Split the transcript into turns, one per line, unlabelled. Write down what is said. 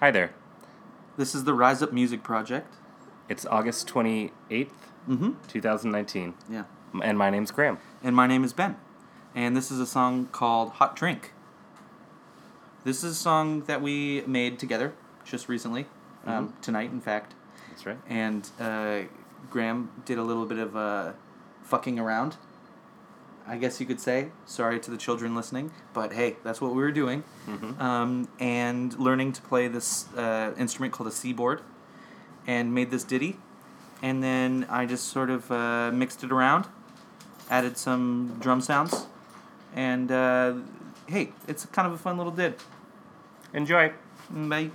Hi there.
This is the Rise Up Music Project.
It's August 28th,
Mm-hmm.
2019.
Yeah.
And my name's Graham.
And my name is Ben. And this is a song called Hot Drink. This is a song that we made together just recently, um, tonight, in fact.
That's right.
And uh, Graham did a little bit of uh, fucking around, I guess you could say. Sorry to the children listening, but hey, that's what we were doing.
Mm-hmm.
Um, and learning to play this uh, instrument called a seaboard, and made this ditty. And then I just sort of uh, mixed it around, added some drum sounds, and uh, hey, it's kind of a fun little did.
Enjoy.
Bye.